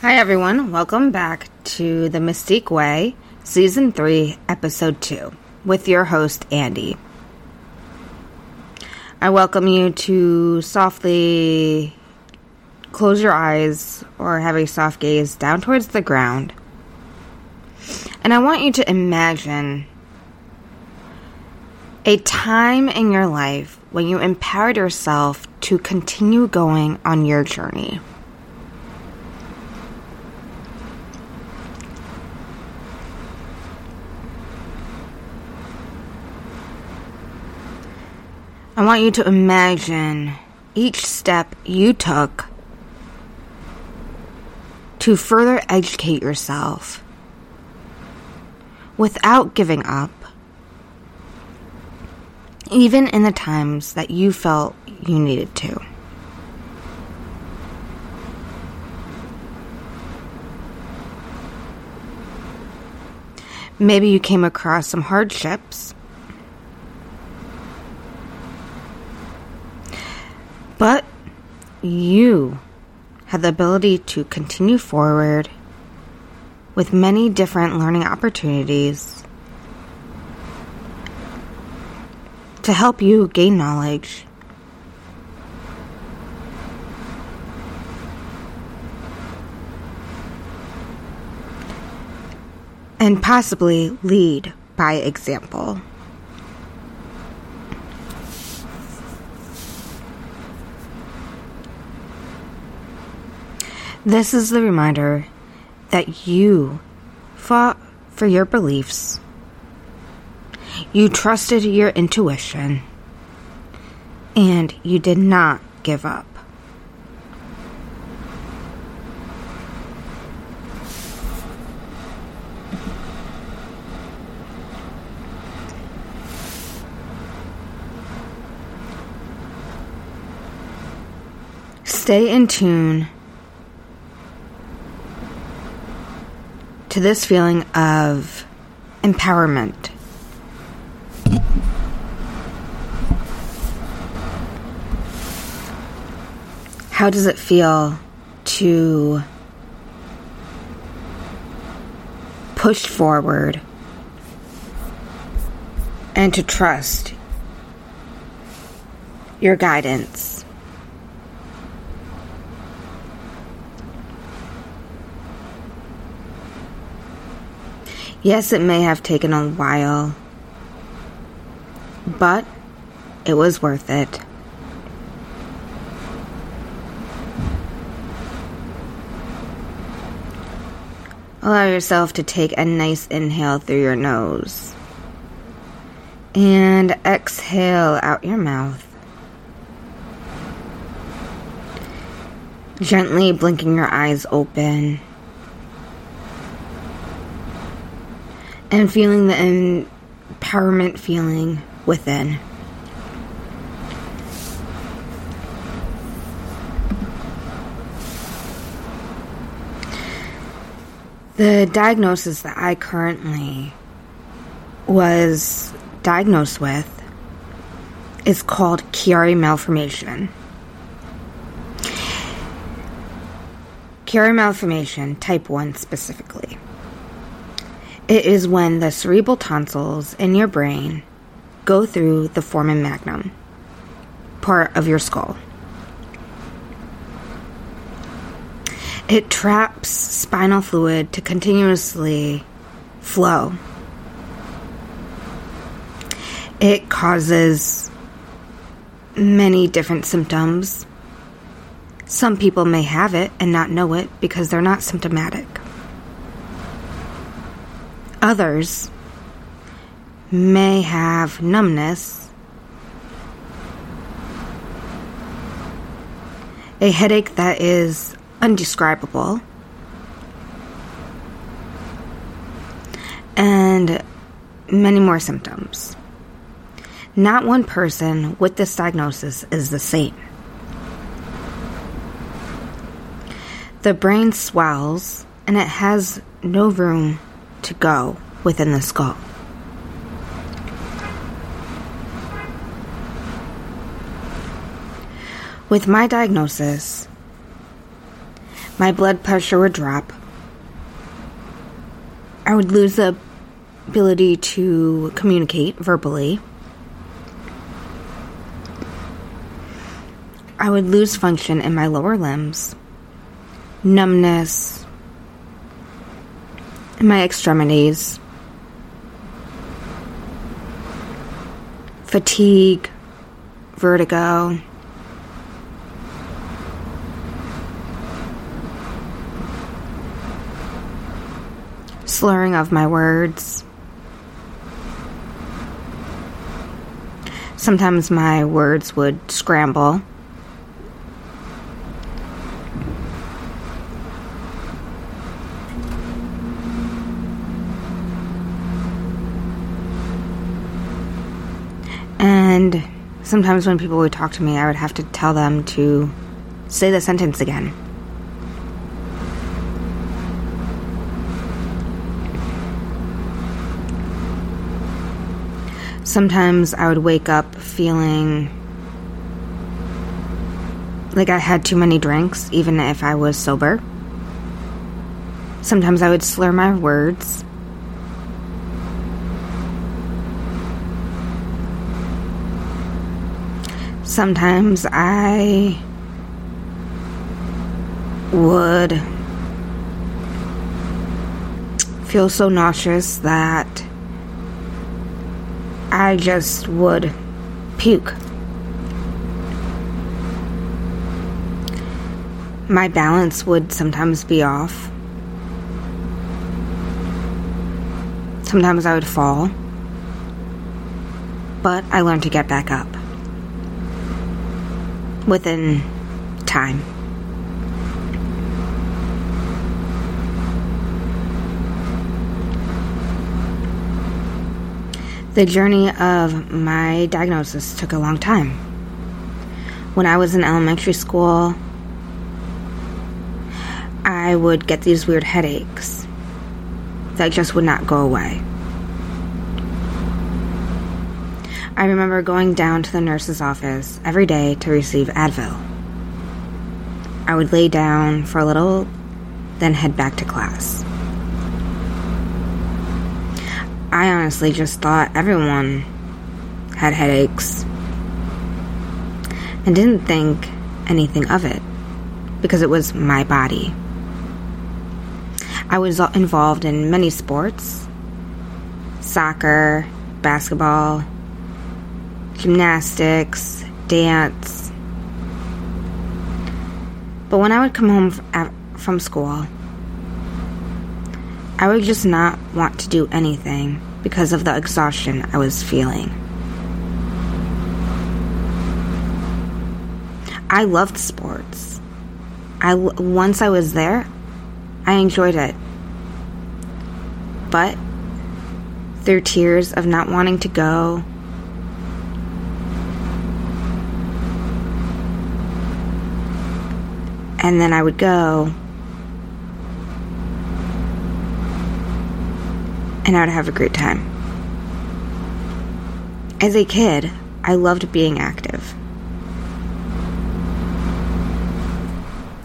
Hi, everyone. Welcome back to The Mystique Way, Season 3, Episode 2, with your host, Andy. I welcome you to softly close your eyes or have a soft gaze down towards the ground. And I want you to imagine a time in your life when you empowered yourself to continue going on your journey. I want you to imagine each step you took to further educate yourself without giving up, even in the times that you felt you needed to. Maybe you came across some hardships But you have the ability to continue forward with many different learning opportunities to help you gain knowledge. And possibly lead by example. This is the reminder that you fought for your beliefs. You trusted your intuition. And you did not give up. Stay in tune to this feeling of empowerment. How does it feel to push forward and to trust your guidance? Yes, it may have taken a while, but it was worth it. Allow yourself to take a nice inhale through your nose and exhale out your mouth. Gently blinking your eyes open. And feeling the empowerment feeling within. The diagnosis that I currently was diagnosed with is called Chiari malformation. Chiari malformation, type 1 specifically. It is when the cerebral tonsils in your brain go through the foramen magnum, part of your skull. It traps spinal fluid to continuously flow. It causes many different symptoms. Some people may have it and not know it because they're not symptomatic. Others may have numbness, a headache that is undescribable, and many more symptoms. Not one person with this diagnosis is the same. The brain swells and it has no room to go within the skull. With my diagnosis, My blood pressure would drop. I would lose the ability to communicate verbally. I would lose function in my lower limbs, numbness my extremities, fatigue, vertigo. Slurring of my words. Sometimes my words would scramble. And sometimes when people would talk to me, I would have to tell them to say the sentence again. Sometimes I would wake up feeling like I had too many drinks, even if I was sober. Sometimes I would slur my words. Sometimes I would feel so nauseous that I just would puke. My balance would sometimes be off. Sometimes I would fall. But I learned to get back up within time. The journey of my diagnosis took a long time. When I was in elementary school, I would get these weird headaches that just would not go away. I remember going down to the nurse's office every day to receive Advil. I would lay down for a little, then head back to class. I honestly just thought everyone had headaches and didn't think anything of it because it was my body. I was involved in many sports soccer, basketball, gymnastics, dance. But when I would come home from school, I would just not want to do anything because of the exhaustion I was feeling. I loved sports. I once I was there, I enjoyed it. But through tears of not wanting to go, and then I would go and I would have a great time. As a kid, I loved being active.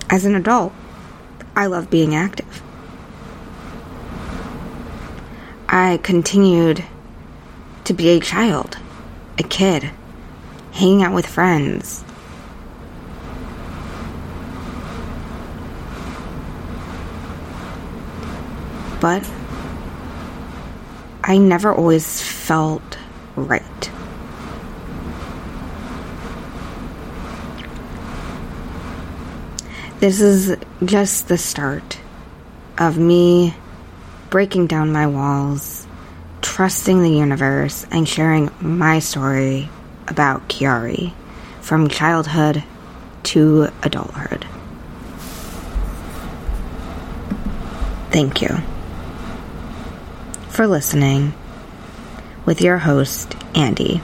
As an adult, I love being active. I continued to be a child, a kid, hanging out with friends, but I never always felt right. This is just the start of me breaking down my walls, trusting the universe, and sharing my story about Chiari from childhood to adulthood. Thank you for listening with your host, Andy.